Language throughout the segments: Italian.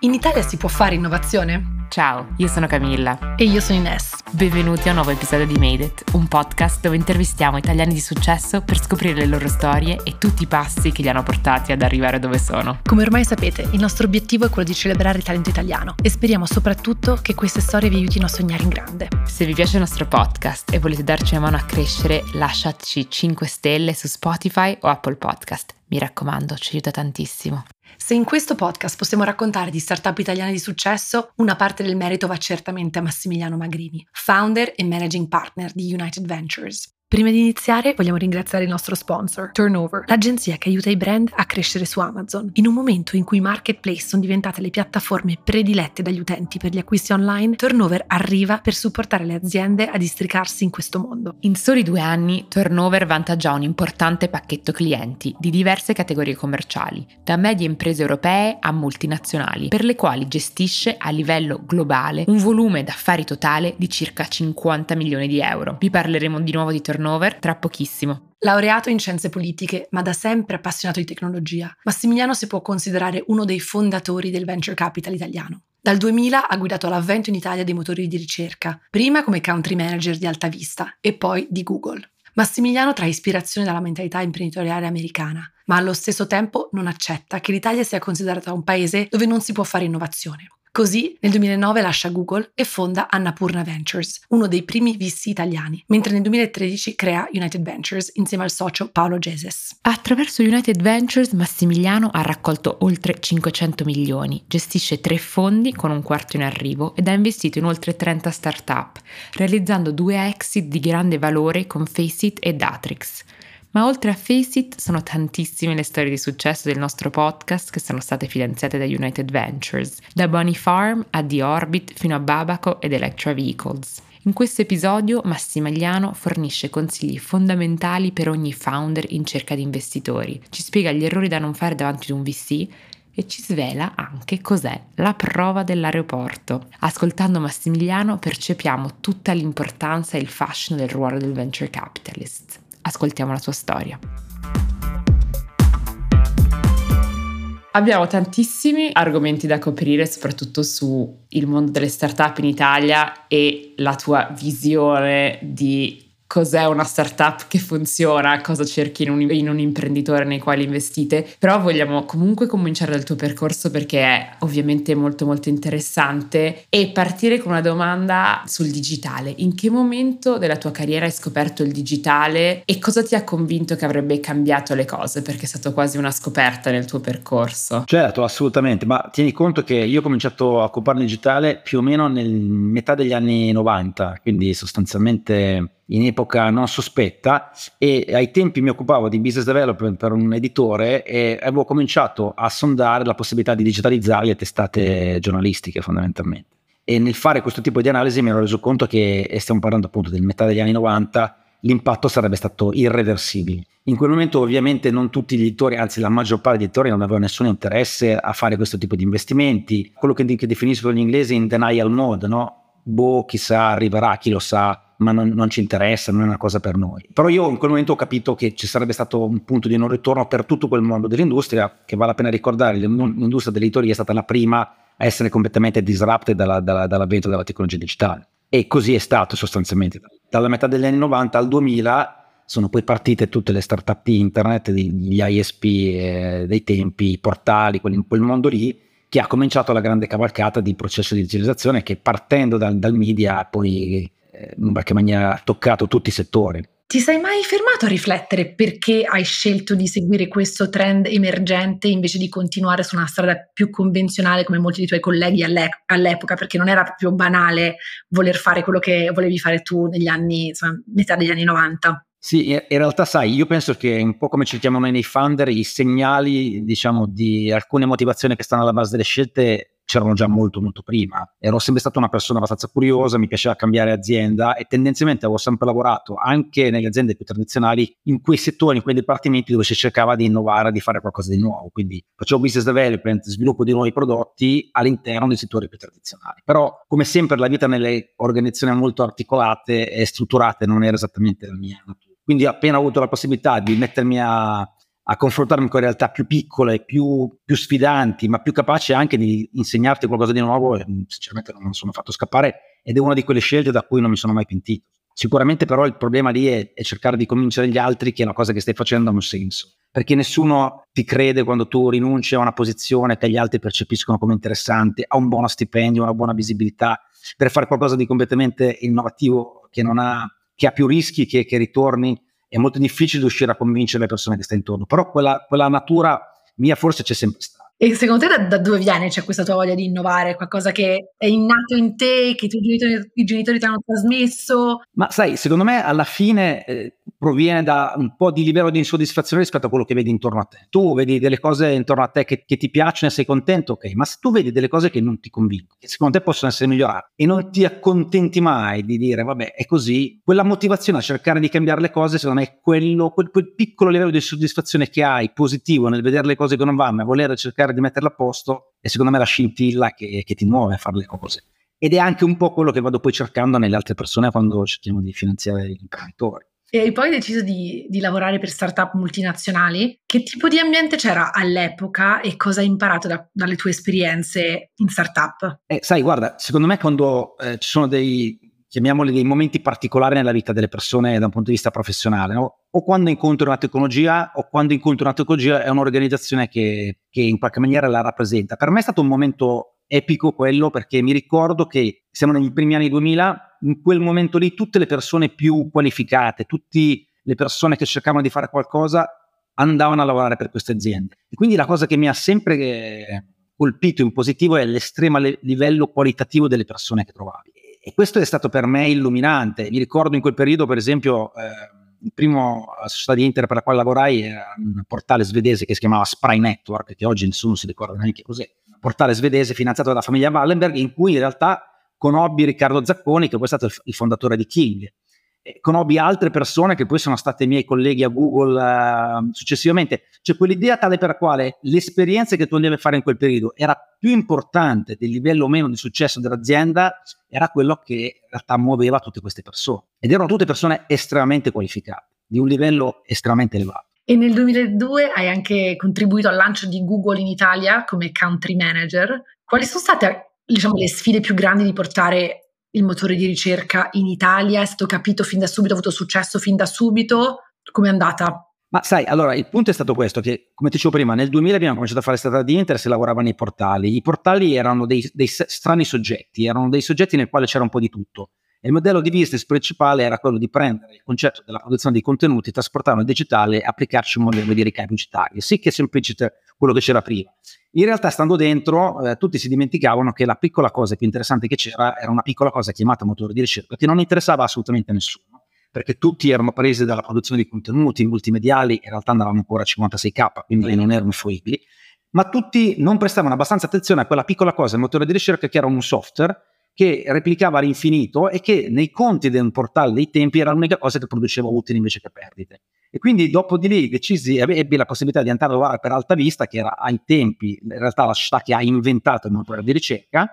In Italia si può fare innovazione? Ciao, io sono Camilla. E io sono Ines. Benvenuti a un nuovo episodio di Made It, un podcast dove intervistiamo italiani di successo per scoprire le loro storie e tutti i passi che li hanno portati ad arrivare dove sono. Come ormai sapete, il nostro obiettivo è quello di celebrare il talento italiano e speriamo soprattutto che queste storie vi aiutino a sognare in grande. Se vi piace il nostro podcast e volete darci una mano a crescere, lasciateci 5 stelle su Spotify o Apple Podcast. Mi raccomando, ci aiuta tantissimo. Se in questo podcast possiamo raccontare di startup italiane di successo, una parte del merito va certamente a Massimiliano Magrini, founder e managing partner di United Ventures. Prima di iniziare vogliamo ringraziare il nostro sponsor, Turnover, l'agenzia che aiuta i brand a crescere su Amazon. In un momento in cui i marketplace sono diventate le piattaforme predilette dagli utenti per gli acquisti online, Turnover arriva per supportare le aziende a districarsi in questo mondo. In soli due anni, Turnover vanta già un importante pacchetto clienti di diverse categorie commerciali, da medie imprese europee a multinazionali, per le quali gestisce a livello globale un volume d'affari totale di circa 50 milioni di euro. Vi parleremo di nuovo di Turnover turnover tra pochissimo. Laureato in scienze politiche, ma da sempre appassionato di tecnologia, Massimiliano si può considerare uno dei fondatori del venture capital italiano. Dal 2000 ha guidato l'avvento in Italia dei motori di ricerca, prima come country manager di Alta Vista e poi di Google. Massimiliano trae ispirazione dalla mentalità imprenditoriale americana, ma allo stesso tempo non accetta che l'Italia sia considerata un paese dove non si può fare innovazione. Così nel 2009 lascia Google e fonda Annapurna Ventures, uno dei primi VC italiani, mentre nel 2013 crea United Ventures insieme al socio Paolo Geses. Attraverso United Ventures Massimiliano ha raccolto oltre 500 milioni, gestisce tre fondi con un quarto in arrivo ed ha investito in oltre 30 start-up, realizzando due exit di grande valore con Faceit e Datrix. Ma oltre a Faceit sono tantissime le storie di successo del nostro podcast che sono state finanziate da United Ventures, da Bunny Farm a The Orbit fino a Babaco ed Electra Vehicles. In questo episodio Massimiliano fornisce consigli fondamentali per ogni founder in cerca di investitori, ci spiega gli errori da non fare davanti ad un VC e ci svela anche cos'è la prova dell'aeroporto. Ascoltando Massimiliano percepiamo tutta l'importanza e il fascino del ruolo del venture capitalist. Ascoltiamo la sua storia. Abbiamo tantissimi argomenti da coprire, soprattutto sul mondo delle startup in Italia e la tua visione di cos'è una startup che funziona, cosa cerchi in un, in un, imprenditore nei quali investite, però vogliamo comunque cominciare dal tuo percorso perché è ovviamente molto molto interessante e partire con una domanda sul digitale. In che momento della tua carriera hai scoperto il digitale e cosa ti ha convinto che avrebbe cambiato le cose? Perché è stato quasi una scoperta nel tuo percorso. Certo, assolutamente, ma tieni conto che io ho cominciato a occuparmi digitale più o meno nel metà degli anni 90, quindi sostanzialmente in epoca non sospetta e ai tempi mi occupavo di business development per un editore e avevo cominciato a sondare la possibilità di digitalizzare le testate giornalistiche fondamentalmente. E nel fare questo tipo di analisi mi ero reso conto che, e stiamo parlando appunto del metà degli anni 90, l'impatto sarebbe stato irreversibile. In quel momento ovviamente non tutti gli editori, anzi la maggior parte degli editori non avevano nessun interesse a fare questo tipo di investimenti, quello che, che definiscono gli inglesi in denial mode, no? Boh, chissà, arriverà, chi lo sa, ma non, non, ci interessa, non è una cosa per noi. Però io in quel momento ho capito che ci sarebbe stato un punto di non ritorno per tutto quel mondo dell'industria, che vale la pena ricordare, l'industria dell'editoria è stata la prima a essere completamente disrupted dalla, dalla, dall'avvento della tecnologia digitale. E così è stato sostanzialmente. Dalla metà degli anni 90 al 2000 sono poi partite tutte le start-up di internet, gli ISP eh, dei tempi, i portali, quel, quel mondo lì, che ha cominciato la grande cavalcata di processo di digitalizzazione che partendo dal, dal media poi eh, in qualche maniera ha toccato tutti i settori. Ti sei mai fermato a riflettere perché hai scelto di seguire questo trend emergente invece di continuare su una strada più convenzionale come molti dei tuoi colleghi all'e- all'epoca? Perché non era proprio banale voler fare quello che volevi fare tu negli anni, insomma, metà degli anni 90. Sì, in realtà sai, io penso che un po' come ci chiamano noi nei founder, i segnali, diciamo, di alcune motivazioni che stanno alla base delle scelte c'erano già molto molto prima. Ero sempre stata una persona abbastanza curiosa, mi piaceva cambiare azienda e tendenzialmente avevo sempre lavorato anche nelle aziende più tradizionali in quei settori, in quei dipartimenti dove si cercava di innovare, di fare qualcosa di nuovo. Quindi facevo business development, sviluppo di nuovi prodotti all'interno dei settori più tradizionali. Però come sempre la vita nelle organizzazioni molto articolate e strutturate non era esattamente la mia natura. Quindi appena ho avuto la possibilità di mettermi a a confrontarmi con realtà più piccole, più, più, sfidanti, ma più capaci anche di insegnarti qualcosa di nuovo. E, mm, sinceramente non mi sono fatto scappare ed è una di quelle scelte da cui non mi sono mai pentito. Sicuramente però il problema lì è, è cercare di convincere gli altri che la cosa che stai facendo ha un senso perché nessuno ti crede quando tu rinunci a una posizione che gli altri percepiscono come interessante, a un buono stipendio, una buona visibilità, per fare qualcosa di completamente innovativo che, ha, che ha più rischi che, che ritorni è molto difficile riuscire a convincere le persone che stai intorno, però quella, quella natura mia forse c'è sempre stata. E secondo te da, da, dove viene c'è questa tua voglia di innovare? Qualcosa che è innato in te, che i tuoi genitori, i genitori ti hanno trasmesso? Ma sai, secondo me alla fine eh, proviene da un po' di livello di insoddisfazione rispetto a quello che vedi intorno a te. Tu vedi delle cose intorno a te che, che ti piacciono e sei contento, ok, ma se tu vedi delle cose che non ti convincono, che secondo te possono essere migliorate e non ti accontenti mai di dire vabbè è così, quella motivazione a cercare di cambiare le cose secondo me è quello, quel, quel piccolo livello di soddisfazione che hai positivo nel vedere le cose che non vanno e voler cercare di metterle a posto è secondo me la scintilla che, che ti muove a fare le cose. Ed è anche un po' quello che vado poi cercando nelle altre persone quando cerchiamo di finanziare gli imprenditori. E hai poi deciso di, di, lavorare per startup multinazionali. Che tipo di ambiente c'era all'epoca e cosa hai imparato da, dalle tue esperienze in startup? Eh, sai, guarda, secondo me quando eh, ci sono dei, chiamiamoli dei momenti particolari nella vita delle persone da un punto di vista professionale, no? o quando incontri una tecnologia o quando incontri una tecnologia è un'organizzazione che, che in qualche maniera la rappresenta. Per me è stato un momento epico quello perché mi ricordo che siamo negli primi anni 2000, in quel momento lì tutte le persone più qualificate, tutte le persone che cercavano di fare qualcosa andavano a lavorare per queste aziende. E quindi la cosa che mi ha sempre eh, colpito in positivo è l'estremo livello qualitativo delle persone che trovavi. E questo è stato per me illuminante. Mi ricordo in quel periodo, per esempio, eh, il primo società di internet per la quale lavorai era un portale svedese che si chiamava Spry Network, che oggi nessuno si ricorda neanche cos'è portale svedese finanziato dalla famiglia Wallenberg, in cui in realtà conobbi Riccardo Zacconi, che poi è stato il fondatore di King. E conobbi altre persone che poi sono state miei colleghi a Google uh, successivamente. C'è quell'idea tale per la quale l'esperienza che tu andavi a fare in quel periodo era più importante del livello o meno di successo dell'azienda, era quello che in realtà muoveva tutte queste persone. Ed erano tutte persone estremamente qualificate, di un livello estremamente elevato. E nel 2002 hai anche contribuito al lancio di Google in Italia come country manager. Quali sono state diciamo, le sfide più grandi di portare il motore di ricerca in Italia? È stato capito fin da subito, ha avuto successo fin da subito? Come è andata? Ma sai, allora il punto è stato questo, che come ti dicevo prima, nel 2000 abbiamo cominciato a fare strada di interesse e lavoravano nei portali. I portali erano dei, dei strani soggetti, erano dei soggetti nel quale c'era un po' di tutto. E il modello di business principale era quello di prendere il concetto della produzione di contenuti, trasportarlo in digitale e applicarci un modello di ricavi pubblicitario, sì che semplicite quello che c'era prima. In realtà, stando dentro, eh, tutti si dimenticavano che la piccola cosa più interessante che c'era era una piccola cosa chiamata motore di ricerca, che non interessava assolutamente a nessuno, perché tutti erano presi dalla produzione di contenuti multimediali, in realtà andavamo ancora a 56k, quindi non erano fruibili, ma tutti non prestavano abbastanza attenzione a quella piccola cosa, il motore di ricerca, che era un software che replicava all'infinito e che nei conti del portale dei tempi era l'unica cosa che produceva utili invece che perdite. E quindi dopo di lì decisi, ebbi la possibilità di andare a lavorare per Alta Vista, che era ai tempi in realtà la società che ha inventato il motore di ricerca,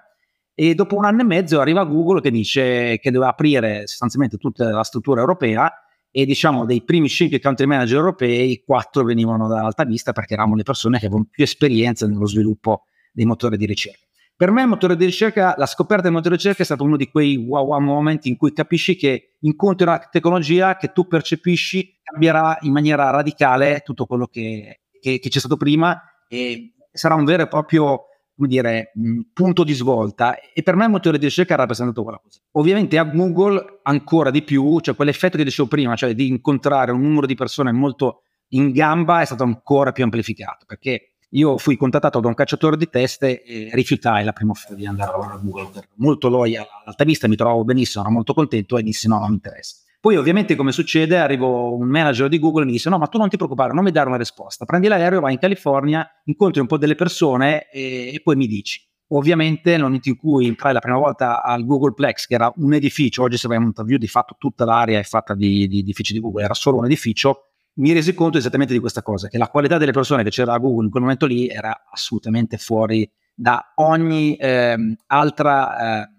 e dopo un anno e mezzo arriva Google che dice che doveva aprire sostanzialmente tutta la struttura europea e diciamo dei primi 5 country manager europei, 4 venivano da Alta Vista perché eravamo le persone che avevano più esperienza nello sviluppo dei motori di ricerca. Per me il motore di ricerca, la scoperta del motore di ricerca è stato uno di quei wow wow moment in cui capisci che incontri una tecnologia che tu percepisci cambierà in maniera radicale tutto quello che, che, che c'è stato prima e sarà un vero e proprio come dire, punto di svolta e per me il motore di ricerca ha rappresentato quella cosa. Ovviamente a Google ancora di più, cioè quell'effetto che dicevo prima, cioè di incontrare un numero di persone molto in gamba è stato ancora più amplificato perché io fui contattato da un cacciatore di teste e rifiutai la prima offerta di andare a lavorare a Google. Molto loyal all'alta vista, mi trovavo benissimo, ero molto contento e dissi no, non mi interessa. Poi ovviamente come succede arrivo un manager di Google e mi dice no ma tu non ti preoccupare, non mi dare una risposta, prendi l'aereo, vai in California, incontri un po' delle persone e, e poi mi dici. Ovviamente nel momento in cui entrai la prima volta al Googleplex, che era un edificio, oggi se vai a Mountain di fatto tutta l'area è fatta di, di edifici di Google, era solo un edificio, mi resi conto esattamente di questa cosa, che la qualità delle persone che c'era a Google in quel momento lì era assolutamente fuori da ogni eh, altra eh,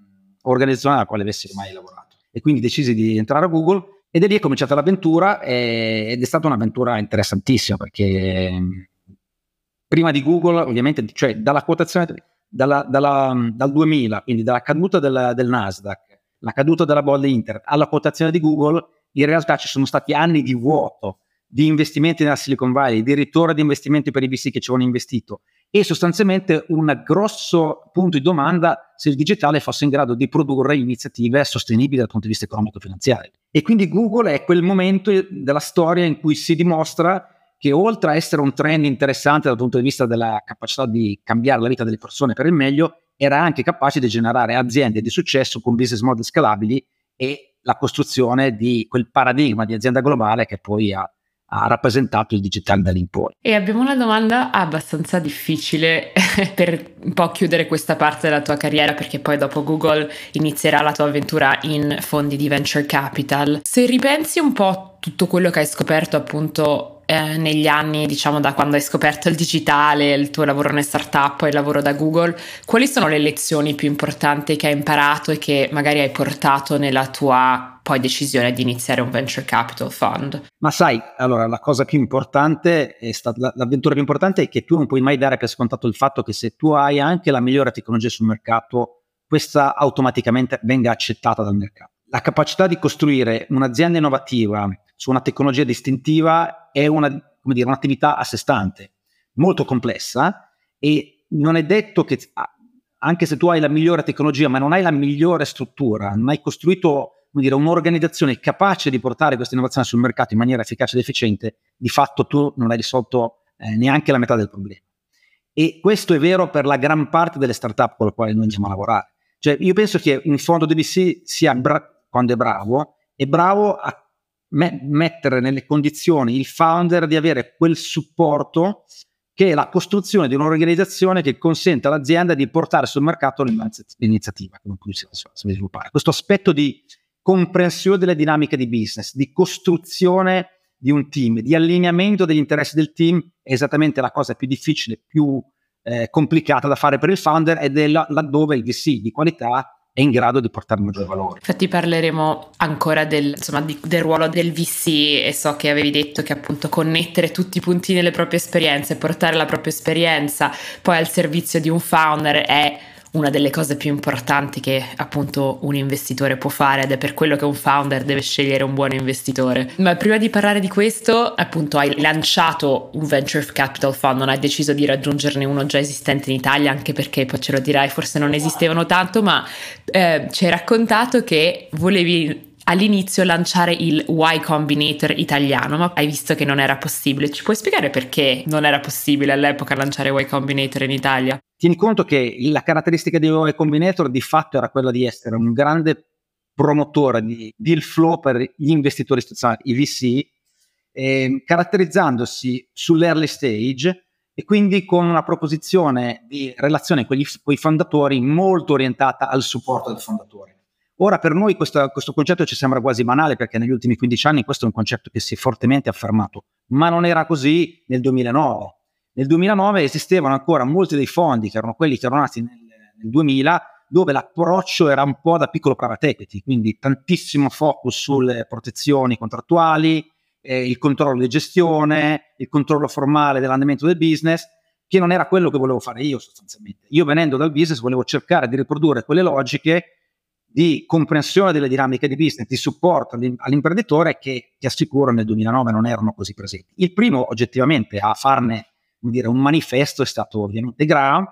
organizzazione alla quale avessi mai lavorato. E quindi decisi di entrare a Google Ed è lì è cominciata l'avventura e, ed è stata un'avventura interessantissima perché prima di Google, ovviamente, cioè dalla quotazione dalla, dalla, dal 2000, quindi dalla caduta del, del Nasdaq, la caduta della bolla internet alla quotazione di Google, in realtà ci sono stati anni di vuoto di investimenti nella Silicon Valley, di ritorno di investimenti per i VC che ci avevano investito e sostanzialmente un grosso punto di domanda se il digitale fosse in grado di produrre iniziative sostenibili dal punto di vista economico-finanziario. E quindi Google è quel momento della storia in cui si dimostra che oltre a essere un trend interessante dal punto di vista della capacità di cambiare la vita delle persone per il meglio, era anche capace di generare aziende di successo con business model scalabili e la costruzione di quel paradigma di azienda globale che poi ha ha rappresentato il digitale da lì in poi. E abbiamo una domanda abbastanza difficile per un po' chiudere questa parte della tua carriera perché poi dopo Google inizierà la tua avventura in fondi di venture capital. Se ripensi un po' tutto quello che hai scoperto appunto eh, negli anni, diciamo da quando hai scoperto il digitale, il tuo lavoro nelle startup e il lavoro da Google, quali sono le lezioni più importanti che hai imparato e che magari hai portato nella tua poi decisione di iniziare un venture capital fund? Ma sai, allora la cosa più importante è stata l'avventura più importante è che tu non puoi mai dare per scontato il fatto che se tu hai anche la migliore tecnologia sul mercato, questa automaticamente venga accettata dal mercato. La capacità di costruire un'azienda innovativa su una tecnologia distintiva è una, dire, un'attività a sé stante, molto complessa e non è detto che anche se tu hai la migliore tecnologia ma non hai la migliore struttura, non hai costruito dire, un'organizzazione capace di portare questa innovazione sul mercato in maniera efficace ed efficiente, di fatto tu non hai risolto eh, neanche la metà del problema. E questo è vero per la gran parte delle startup con le quali noi andiamo a lavorare. Cioè, io penso che un fondo di VC sia, bra- quando è bravo, è bravo a me- mettere nelle condizioni il founder di avere quel supporto che è la costruzione di un'organizzazione che consente all'azienda di portare sul mercato l'iniziativa con cui si va a sviluppare. Questo aspetto di comprensione delle dinamiche di business, di costruzione di un team, di allineamento degli interessi del team è esattamente la cosa più difficile, più eh, complicata da fare per il founder ed è là, laddove il VC di qualità è in grado di portare maggior valore. Infatti parleremo ancora del, insomma, di, del ruolo del VC e so che avevi detto che appunto connettere tutti i punti nelle proprie esperienze, portare la propria esperienza poi al servizio di un founder è una delle cose più importanti che appunto un investitore può fare ed è per quello che un founder deve scegliere un buon investitore. Ma prima di parlare di questo, appunto hai lanciato un venture capital fund, non hai deciso di raggiungerne uno già esistente in Italia, anche perché poi ce lo dirai, forse non esistevano tanto, ma eh, ci hai raccontato che volevi all'inizio lanciare il Y Combinator italiano, ma hai visto che non era possibile. Ci puoi spiegare perché non era possibile all'epoca lanciare Y Combinator in Italia? Tieni conto che la caratteristica di Y Combinator di fatto era quella di essere un grande promotore di deal flow per gli investitori istituzionali, i VC, eh, caratterizzandosi sull'early stage e quindi con una proposizione di relazione con, i fondatori molto orientata al supporto del fondatore. Ora per noi questo, questo, concetto ci sembra quasi banale perché negli ultimi 15 anni questo è un concetto che si è fortemente affermato, ma non era così nel 2009. Nel 2009 esistevano ancora molti dei fondi che erano quelli che erano nati nel, nel 2000 dove l'approccio era un po' da piccolo private equity, quindi tantissimo focus sulle protezioni contrattuali, eh, il controllo di gestione, il controllo formale dell'andamento del business, che non era quello che volevo fare io sostanzialmente. Io venendo dal business volevo cercare di riprodurre quelle logiche di comprensione delle dinamiche di business, di supporto all'imprenditore che ti assicuro nel 2009 non erano così presenti. Il primo oggettivamente a farne dire, un manifesto è stato ovviamente Graham.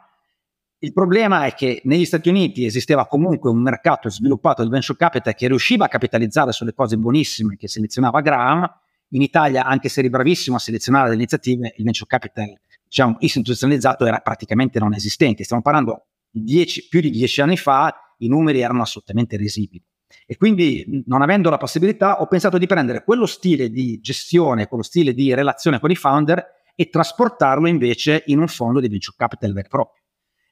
Il problema è che negli Stati Uniti esisteva comunque un mercato sviluppato del venture capital che riusciva a capitalizzare sulle cose buonissime che selezionava Graham. In Italia, anche se eri bravissimo a selezionare le iniziative, il venture capital diciamo, istituzionalizzato era praticamente non esistente. Stiamo parlando di dieci, più di dieci anni fa i numeri erano assolutamente risibili. E quindi, non avendo la possibilità, ho pensato di prendere quello stile di gestione, quello stile di relazione con i founder e trasportarlo invece in un fondo di venture capital vero e proprio.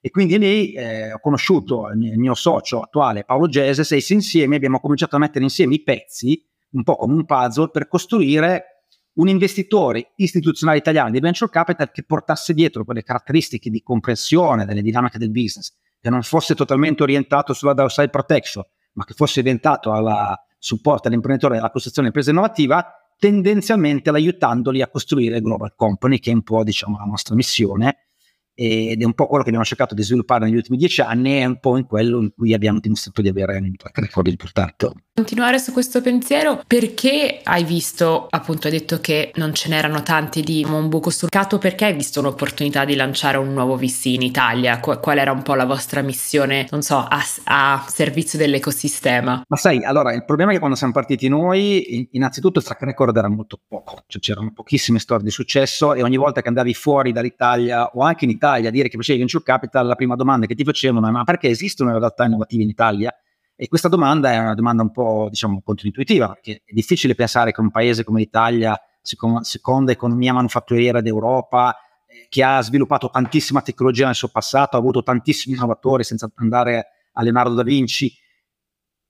E quindi lì eh, ho conosciuto il mio, socio attuale Paolo Geses e insieme abbiamo cominciato a mettere insieme i pezzi, un po' come un puzzle, per costruire un investitore istituzionale italiano di venture capital che portasse dietro quelle caratteristiche di comprensione delle dinamiche del business, che non fosse totalmente orientato sulla downside protection, ma che fosse orientato alla supporta l'imprenditore nella costruzione di impresa innovativa, tendenzialmente aiutandoli a costruire global company, che è un po' diciamo, la nostra missione ed è un po' quello che abbiamo cercato di sviluppare negli ultimi dieci anni e un po' in quello in cui abbiamo dimostrato di avere un track record importante. Continuare su questo pensiero perché hai visto, appunto hai detto che non ce n'erano tanti di un buco sul cato, perché hai visto un'opportunità di lanciare un nuovo VC in Italia? Qual era un po' la vostra missione, non so, a, a servizio dell'ecosistema? Ma sai, allora il problema è che quando siamo partiti noi, innanzitutto il track record era molto poco, cioè c'erano pochissime storie di successo e ogni volta che andavi fuori dall'Italia o anche in Italia Italia dire che facevi venture capital, la prima domanda che ti facevano è ma perché esistono realtà innovative in Italia? E questa domanda è una domanda un po' diciamo controintuitiva, perché è difficile pensare che un paese come l'Italia, seconda, seconda economia manufatturiera d'Europa, eh, che ha sviluppato tantissima tecnologia nel suo passato, ha avuto tantissimi innovatori senza andare a Leonardo da Vinci,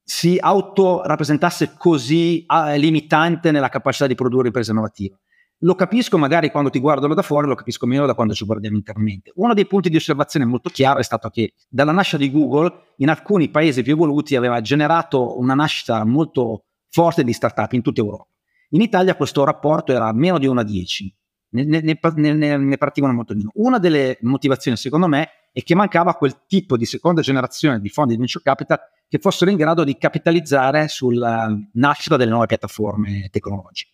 si autorappresentasse così limitante nella capacità di produrre imprese innovative. Lo capisco magari quando ti guardo da fuori, lo capisco meno da quando ci guardiamo internamente. Uno dei punti di osservazione molto chiaro è stato che dalla nascita di Google in alcuni paesi più evoluti aveva generato una nascita molto forte di startup in tutta Europa. In Italia questo rapporto era meno di 1 a 10, ne, ne, ne, ne partivano molto meno. Una delle motivazioni secondo me è che mancava quel tipo di seconda generazione di fondi di venture capital che fossero in grado di capitalizzare sulla nascita delle nuove piattaforme tecnologiche.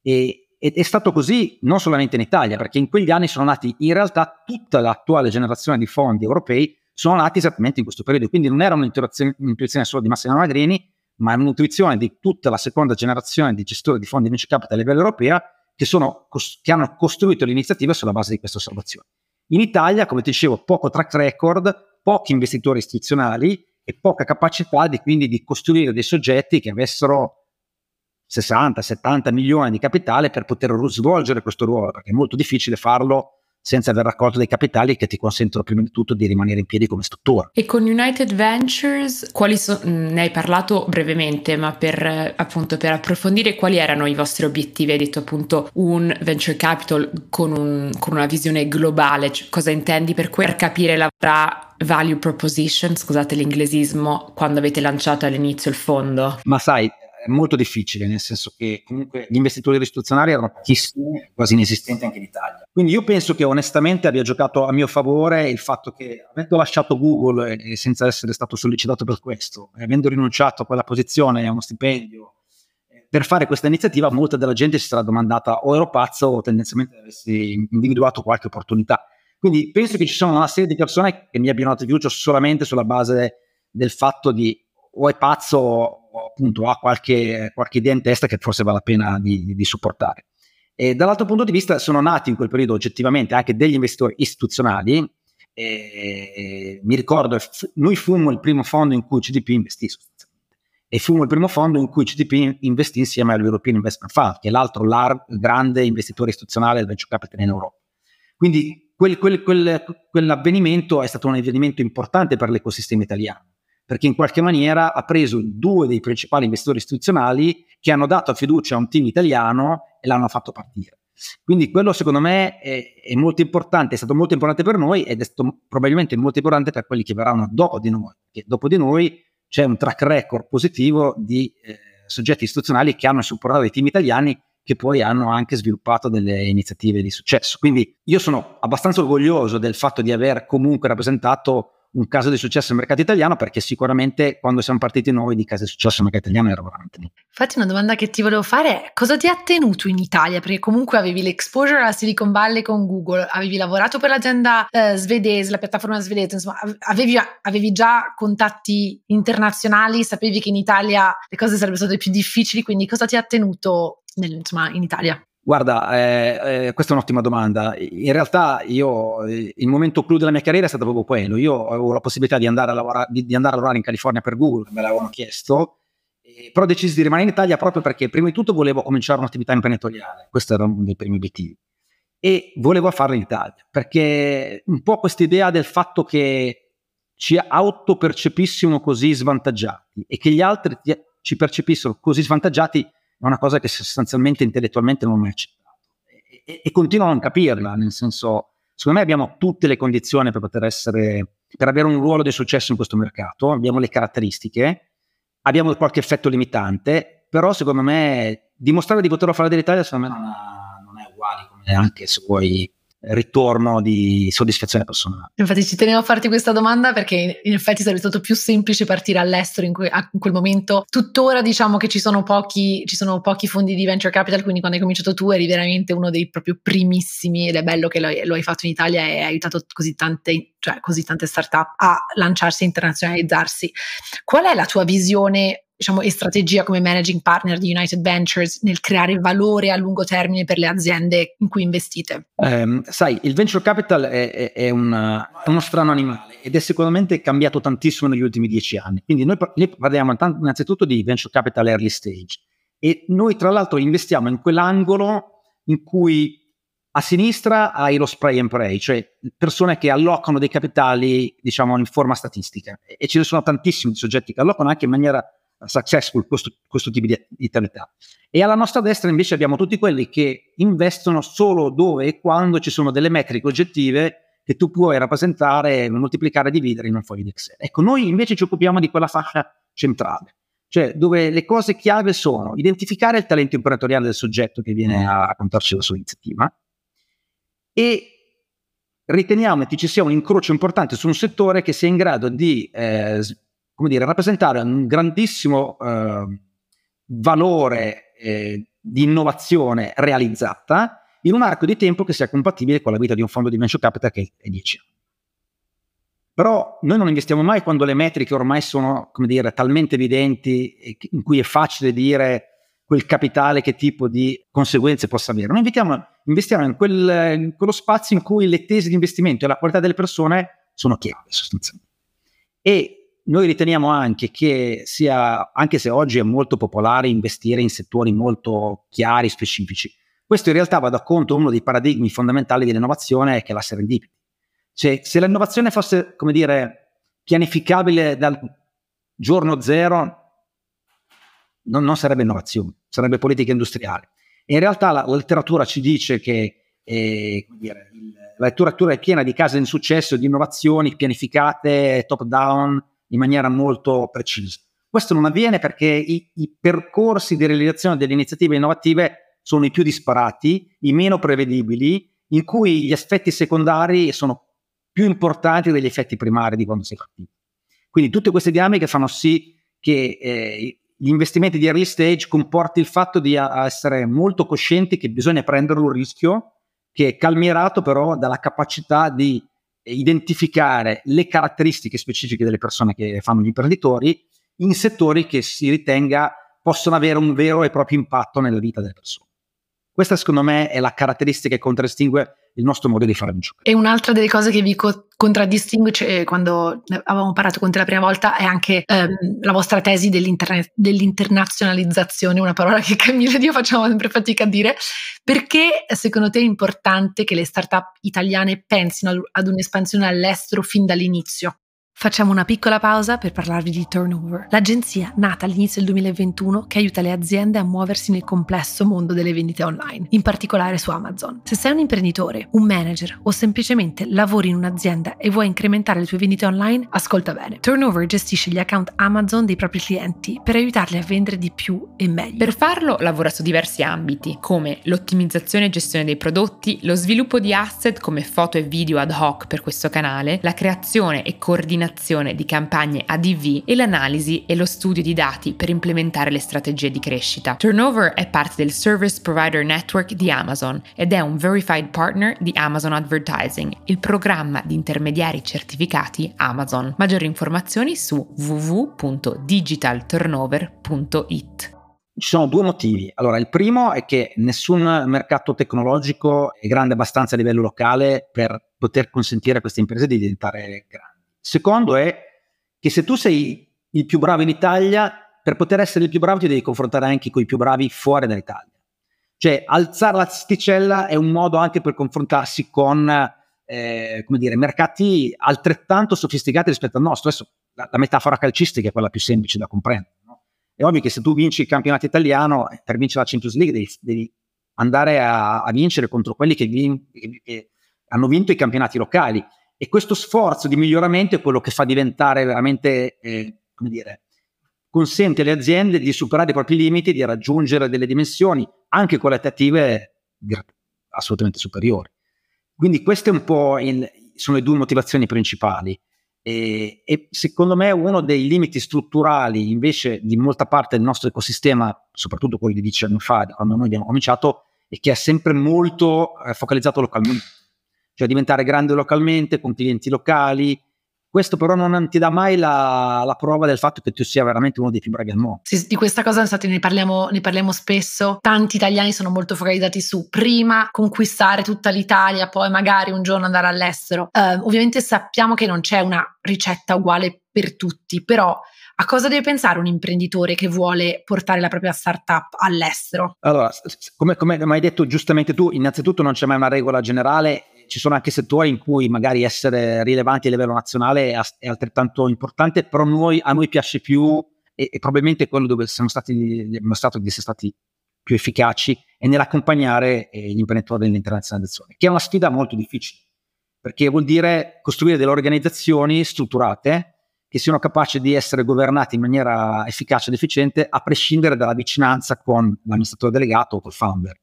E ed è stato così non solamente in Italia, perché in quegli anni sono nati in realtà tutta l'attuale generazione di fondi europei sono nati esattamente in questo periodo, quindi non era un'intuizione solo di Massimo Magrini, ma un'intuizione di tutta la seconda generazione di gestori di fondi venture capital a livello europeo che, sono, che hanno costruito l'iniziativa sulla base di queste osservazioni. In Italia, come ti dicevo, poco track record, pochi investitori istituzionali e poca capacità di, quindi di costruire dei soggetti che avessero 60-70 milioni di capitale per poter svolgere questo ruolo, perché è molto difficile farlo senza aver raccolto dei capitali che ti consentono prima di tutto di rimanere in piedi come struttura. E con United Ventures, quali so- ne hai parlato brevemente, ma per, appunto, per approfondire quali erano i vostri obiettivi? Hai detto appunto un venture capital con, un, con una visione globale, cioè, cosa intendi per, per capire la value proposition, scusate l'inglesismo, quando avete lanciato all'inizio il fondo? Ma sai, è molto difficile, nel senso che comunque gli investitori istituzionali erano pochissimi, quasi inesistenti anche in Italia. Quindi io penso che onestamente abbia giocato a mio favore il fatto che avendo lasciato Google e senza essere stato sollecitato per questo, e avendo rinunciato a quella posizione e a uno stipendio, eh, per fare questa iniziativa molta della gente si sarà domandata o ero pazzo o tendenzialmente avessi individuato qualche opportunità. Quindi penso che ci sono una serie di persone che mi abbiano dato fiducia solamente sulla base del fatto di o è pazzo appunto ha qualche, qualche, idea in testa che forse vale la pena di, di supportare. E dall'altro punto di vista sono nati in quel periodo oggettivamente anche degli investitori istituzionali. E, mi ricordo, noi fummo il primo fondo in cui CDP investì e fummo il primo fondo in cui CDP investì insieme all'European Investment Fund, che è l'altro lar- grande investitore istituzionale del venture capital in Europa. Quindi quel, quel, quel, quell'avvenimento è stato un avvenimento importante per l'ecosistema italiano perché in qualche maniera ha preso due dei principali investitori istituzionali che hanno dato fiducia a un team italiano e l'hanno fatto partire. Quindi quello secondo me è, è, molto importante, è stato molto importante per noi ed è stato probabilmente molto importante per quelli che verranno dopo di noi, perché dopo di noi c'è un track record positivo di eh, soggetti istituzionali che hanno supportato dei team italiani che poi hanno anche sviluppato delle iniziative di successo. Quindi io sono abbastanza orgoglioso del fatto di aver comunque rappresentato un caso di successo nel mercato italiano perché sicuramente quando siamo partiti noi di casi di successo nel mercato italiano era veramente lì. Infatti una domanda che ti volevo fare è cosa ti ha tenuto in Italia? Perché comunque avevi l'exposure alla Silicon Valley con Google, avevi lavorato per l'azienda eh, svedese, la piattaforma svedese, insomma avevi, avevi già contatti internazionali, sapevi che in Italia le cose sarebbero state più difficili, quindi cosa ti ha tenuto nel, insomma, in Italia? Guarda, eh, eh, questa è un'ottima domanda. In realtà io, il momento clou della mia carriera è stato proprio quello. Io avevo la possibilità di andare a lavorare, di, di andare a lavorare in California per Google, me l'avevano chiesto, eh, però ho deciso di rimanere in Italia proprio perché prima di tutto volevo cominciare un'attività imprenditoriale. Questo era uno dei primi obiettivi. E volevo farlo in Italia, perché un po' questa idea del fatto che ci autopercepissimo così svantaggiati e che gli altri ci percepissero così svantaggiati è una cosa che sostanzialmente intellettualmente non accettato. E, e, e continuo a non capirla, nel senso, secondo me abbiamo tutte le condizioni per poter essere, per avere un ruolo di successo in questo mercato, abbiamo le caratteristiche, abbiamo qualche effetto limitante, però secondo me dimostrare di poterlo fare dell'Italia secondo me non, ha, non è uguale, come anche se vuoi ritorno di soddisfazione personale. Infatti ci tenevo a farti questa domanda perché in effetti sarebbe stato più semplice partire all'estero in, que- in quel momento. Tuttora diciamo che ci sono, pochi, ci sono pochi fondi di venture capital, quindi quando hai cominciato tu eri veramente uno dei proprio primissimi ed è bello che lo, lo hai fatto in Italia e hai aiutato così tante, cioè, così tante startup a lanciarsi e internazionalizzarsi. Qual è la tua visione diciamo, e strategia come managing partner di United Ventures nel creare valore a lungo termine per le aziende in cui investite? Um, sai, il venture capital è, è, è, una, uno strano animale ed è sicuramente cambiato tantissimo negli ultimi dieci anni. Quindi noi, noi parliamo t- innanzitutto di venture capital early stage e noi tra l'altro investiamo in quell'angolo in cui a sinistra hai lo spray and pray, cioè persone che allocano dei capitali, diciamo, in forma statistica. E ce ne sono tantissimi soggetti che allocano anche in maniera successful questo, questo tipo di, attività. E alla nostra destra invece abbiamo tutti quelli che investono solo dove e quando ci sono delle metriche oggettive che tu puoi rappresentare, moltiplicare e dividere in un foglio di Excel. Ecco, noi invece ci occupiamo di quella fascia centrale, cioè dove le cose chiave sono identificare il talento imprenditoriale del soggetto che viene a raccontarci la sua iniziativa e riteniamo che ci sia un incrocio importante su un settore che sia in grado di eh, come dire, rappresentare un grandissimo eh, valore eh, di innovazione realizzata in un arco di tempo che sia compatibile con la vita di un fondo di venture capital che è 10 anni. Però noi non investiamo mai quando le metriche ormai sono, come dire, talmente evidenti in cui è facile dire quel capitale che tipo di conseguenze possa avere. Noi investiamo, in, quel, in quello spazio in cui le tesi di investimento e la qualità delle persone sono chiave sostanzialmente. E noi riteniamo anche che sia, anche se oggi è molto popolare investire in settori molto chiari, specifici, questo in realtà va da conto uno dei paradigmi fondamentali dell'innovazione che è la serendipity. Cioè, se l'innovazione fosse, come dire, pianificabile dal giorno zero, non, non sarebbe innovazione, sarebbe politica industriale. E in realtà la, la letteratura ci dice che eh, dire, la letteratura è piena di casi di successo, di innovazioni pianificate, top down, in maniera molto precisa. Questo non avviene perché i, i percorsi di realizzazione delle iniziative innovative sono i più disparati, i meno prevedibili, in cui gli effetti secondari sono più importanti degli effetti primari di quando si è partiti. Quindi tutte queste dinamiche fanno sì che eh, gli investimenti di early stage comporti il fatto di a, essere molto coscienti che bisogna prendere un rischio che è calmierato però dalla capacità di identificare le caratteristiche specifiche delle persone che fanno gli imprenditori in settori che si ritenga possono avere un vero e proprio impatto nella vita delle persone. Questa secondo me è la caratteristica che contraddistingue il nostro modo di fare gioco. E un'altra delle cose che vi co- contraddistingue, cioè, quando avevamo parlato con te la prima volta, è anche ehm, la vostra tesi dell'internazionalizzazione, una parola che Camilla e io facciamo sempre fatica a dire. Perché secondo te è importante che le start-up italiane pensino ad un'espansione all'estero fin dall'inizio? Facciamo una piccola pausa per parlarvi di Turnover, l'agenzia nata all'inizio del 2021 che aiuta le aziende a muoversi nel complesso mondo delle vendite online, in particolare su Amazon. Se sei un imprenditore, un manager o semplicemente lavori in un'azienda e vuoi incrementare le tue vendite online, ascolta bene. Turnover gestisce gli account Amazon dei propri clienti per aiutarli a vendere di più e meglio. Per farlo lavora su diversi ambiti, come l'ottimizzazione e gestione dei prodotti, lo sviluppo di asset come foto e video ad hoc per questo canale, la creazione e coordinazione coordinazione di campagne ADV e l'analisi e lo studio di dati per implementare le strategie di crescita. Turnover è parte del Service Provider Network di Amazon ed è un Verified Partner di Amazon Advertising, il programma di intermediari certificati Amazon. Maggiori informazioni su www.digitalturnover.it. Ci sono due motivi. Allora, il primo è che nessun mercato tecnologico è grande abbastanza a livello locale per poter consentire a queste imprese di diventare grandi. Secondo è che se tu sei il più bravo in Italia, per poter essere il più bravo ti devi confrontare anche con i più bravi fuori dall'Italia. Cioè, alzare la sticella è un modo anche per confrontarsi con, eh, come dire, mercati altrettanto sofisticati rispetto al nostro. Adesso la, la metafora calcistica è quella più semplice da comprendere. No? È ovvio che se tu vinci il campionato italiano, eh, per vincere la Champions League devi, devi andare a, a, vincere contro quelli che, vin- che hanno vinto i campionati locali e questo sforzo di miglioramento è quello che fa diventare veramente, eh, come dire, consente alle aziende di superare i propri limiti, di raggiungere delle dimensioni anche qualitative assolutamente superiori. Quindi queste un po' in, sono le due motivazioni principali. E, e, secondo me uno dei limiti strutturali invece di molta parte del nostro ecosistema, soprattutto quelli di dieci anni fa, quando noi abbiamo cominciato, è che è sempre molto eh, focalizzato localmente, cioè diventare grande localmente con clienti locali, questo però non ti dà mai la, la, prova del fatto che tu sia veramente uno dei più bravi al mondo. Sì, di questa cosa infatti ne parliamo, ne parliamo spesso. Tanti italiani sono molto focalizzati su prima conquistare tutta l'Italia, poi magari un giorno andare all'estero. Uh, ovviamente sappiamo che non c'è una ricetta uguale per tutti, però a cosa deve pensare un imprenditore che vuole portare la propria startup all'estero? Allora, come, come hai detto giustamente tu, innanzitutto non c'è mai una regola generale ci sono anche settori in cui magari essere rilevanti a livello nazionale è, altrettanto importante, però noi, a noi piace più e, e probabilmente quello dove siamo stati, dimostrato di essere stati più efficaci è nell'accompagnare eh, gli imprenditori nell'internazionalizzazione, che è una sfida molto difficile, perché vuol dire costruire delle organizzazioni strutturate che siano capaci di essere governate in maniera efficace ed efficiente a prescindere dalla vicinanza con l'amministratore delegato o col founder.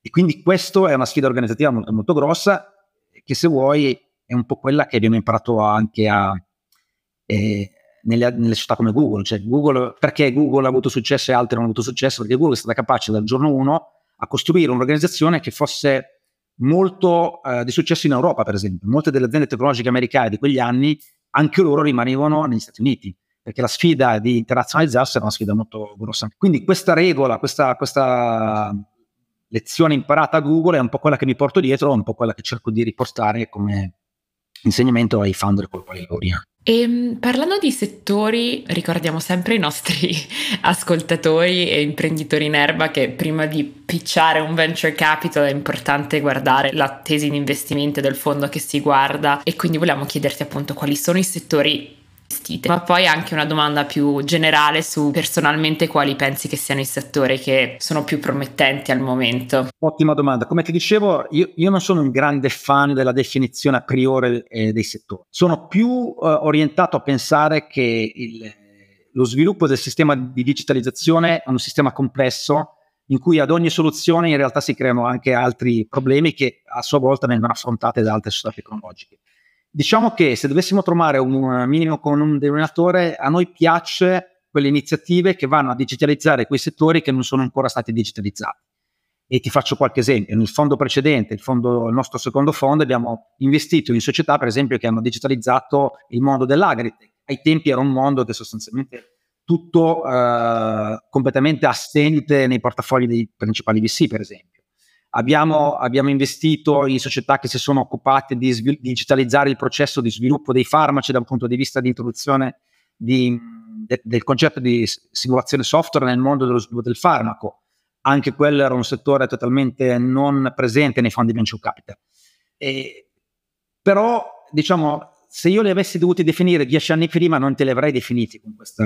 E quindi questa è una sfida organizzativa molto, molto grossa che se vuoi è un po' quella che abbiamo imparato anche a, eh, nelle, nelle, società come Google. Cioè Google. Perché Google ha avuto successo e altri non hanno avuto successo? Perché Google è stata capace dal giorno 1 a costruire un'organizzazione che fosse molto eh, di successo in Europa, per esempio. Molte delle aziende tecnologiche americane di quegli anni, anche loro rimanevano negli Stati Uniti perché la sfida di internazionalizzarsi era una sfida molto grossa. Quindi questa regola, questa, questa lezione imparata a Google è un po' quella che mi porto dietro, un po' quella che cerco di riportare come insegnamento ai founder con i quali lavoriamo. E ehm, parlando di settori, ricordiamo sempre i nostri ascoltatori e imprenditori in erba che prima di pitchare un venture capital è importante guardare la tesi di investimento del fondo che si guarda e quindi vogliamo chiederti appunto quali sono i settori investite. Ma poi anche una domanda più generale su personalmente quali pensi che siano i settori che sono più promettenti al momento. Ottima domanda. Come ti dicevo, io, io non sono un grande fan della definizione a priori eh, dei settori. Sono più eh, orientato a pensare che il, lo sviluppo del sistema di digitalizzazione è un sistema complesso in cui ad ogni soluzione in realtà si creano anche altri problemi che a sua volta vengono affrontati da altre società tecnologiche. Diciamo che se dovessimo trovare un minimo comune denominatore, a noi piace quelle iniziative che vanno a digitalizzare quei settori che non sono ancora stati digitalizzati. E ti faccio qualche esempio. Nel fondo precedente, il, fondo, il nostro secondo fondo, abbiamo investito in società, per esempio, che hanno digitalizzato il mondo dell'agritech. Ai tempi era un mondo che sostanzialmente tutto eh, completamente assente nei portafogli dei principali VC, per esempio. Abbiamo, abbiamo, investito in società che si sono occupate di svil- digitalizzare il processo di sviluppo dei farmaci da un punto di vista di introduzione di, de- del concetto di simulazione software nel mondo dello sviluppo del farmaco. Anche quello era un settore totalmente non presente nei fondi venture capital. E, però, diciamo, se io li avessi dovuti definire dieci anni prima, non te li avrei definiti con questo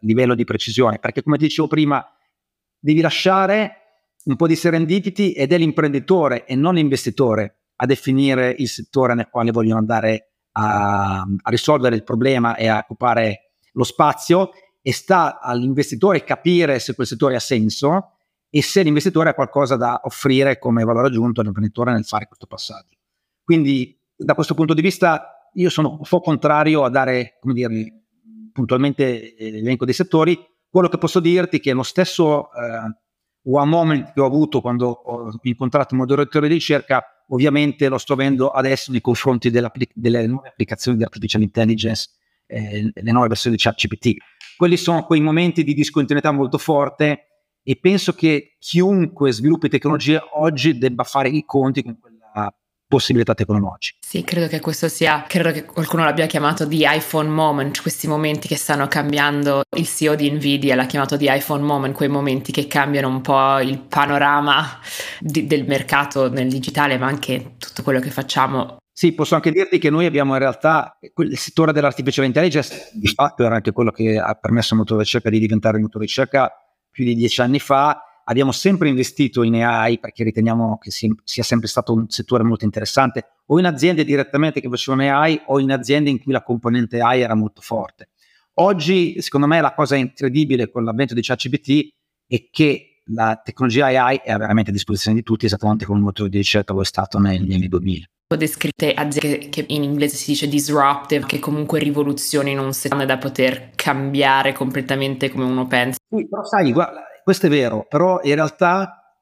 livello di precisione, perché come dicevo prima, devi lasciare un po' di serendipity ed è l'imprenditore e non l'investitore a definire il settore nel quale vogliono andare a, a risolvere il problema e a occupare lo spazio e sta all'investitore capire se quel settore ha senso e se l'investitore ha qualcosa da offrire come valore aggiunto all'imprenditore nel fare questo passaggio. Quindi da questo punto di vista io sono un po' contrario a dare, come dire, puntualmente l'elenco dei settori. Quello che posso dirti è che lo stesso eh, one moment che ho avuto quando ho incontrato il moderatore di ricerca, ovviamente lo sto avendo adesso nei confronti delle nuove applicazioni di artificial intelligence, eh, le nuove versioni di ChatGPT. Quelli sono quei momenti di discontinuità molto forte e penso che chiunque sviluppi tecnologie oggi debba fare i conti con quella possibilità tecnologiche. Sì, credo che questo sia, credo che qualcuno l'abbia chiamato di iPhone moment, questi momenti che stanno cambiando, il CEO di Nvidia l'ha chiamato di iPhone moment, quei momenti che cambiano un po' il panorama di, del mercato nel digitale, ma anche tutto quello che facciamo. Sì, posso anche dirti che noi abbiamo in realtà il settore dell'artificial intelligence, di fatto era anche quello che ha permesso al motore di ricerca di diventare il motore di ricerca più di dieci anni fa, Abbiamo sempre investito in AI perché riteniamo che sia sempre stato un settore molto interessante, o in aziende direttamente che facevano AI o in aziende in cui la componente AI era molto forte. oggi, secondo me, la cosa incredibile con l'avvento di ChatGPT è che la tecnologia AI è veramente a disposizione di tutti, esattamente come il motore di ricerca lo è stato negli anni 2000 descritte aziende che in inglese si dice disruptive, che comunque rivoluzionino un settore da poter cambiare completamente come uno pensa. Sì, però sai, guarda, questo è vero, però in realtà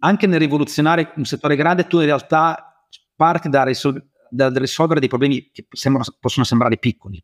anche nel rivoluzionare un settore grande tu in realtà parti da, risol- da risolvere dei problemi che sembrano, possono sembrare piccoli.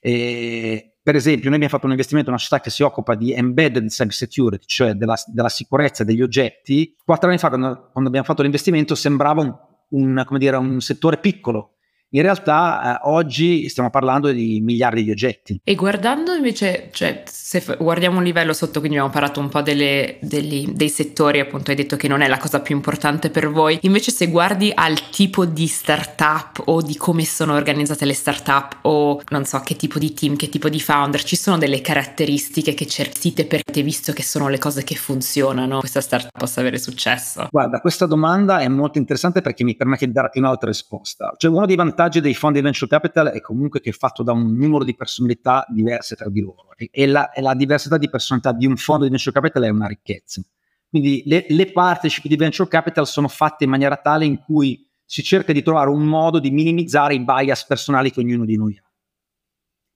E, per esempio, noi abbiamo fatto un investimento in una società che si occupa di embedded cyber security, cioè della, della sicurezza degli oggetti. Quattro anni fa, quando, quando abbiamo fatto l'investimento, sembrava un un, dire, un settore piccolo. In realtà eh, oggi stiamo parlando di miliardi di oggetti. E guardando invece, cioè, se f- guardiamo un livello sotto, quindi abbiamo parlato un po' delle, degli, dei settori, appunto hai detto che non è la cosa più importante per voi, invece se guardi al tipo di startup o di come sono organizzate le startup o non so che tipo di team, che tipo di founder, ci sono delle caratteristiche che certite per te visto che sono le cose che funzionano, questa startup possa avere successo? Guarda, questa domanda è molto interessante perché mi permette di darti un'altra risposta. Cioè uno dei vantaggi vantaggi dei fondi venture capital è comunque che è fatto da un numero di personalità diverse tra di loro e la, e la diversità di personalità di un fondo di venture capital è una ricchezza. Quindi le, le partnership di venture capital sono fatte in maniera tale in cui si cerca di trovare un modo di minimizzare i bias personali che ognuno di noi ha.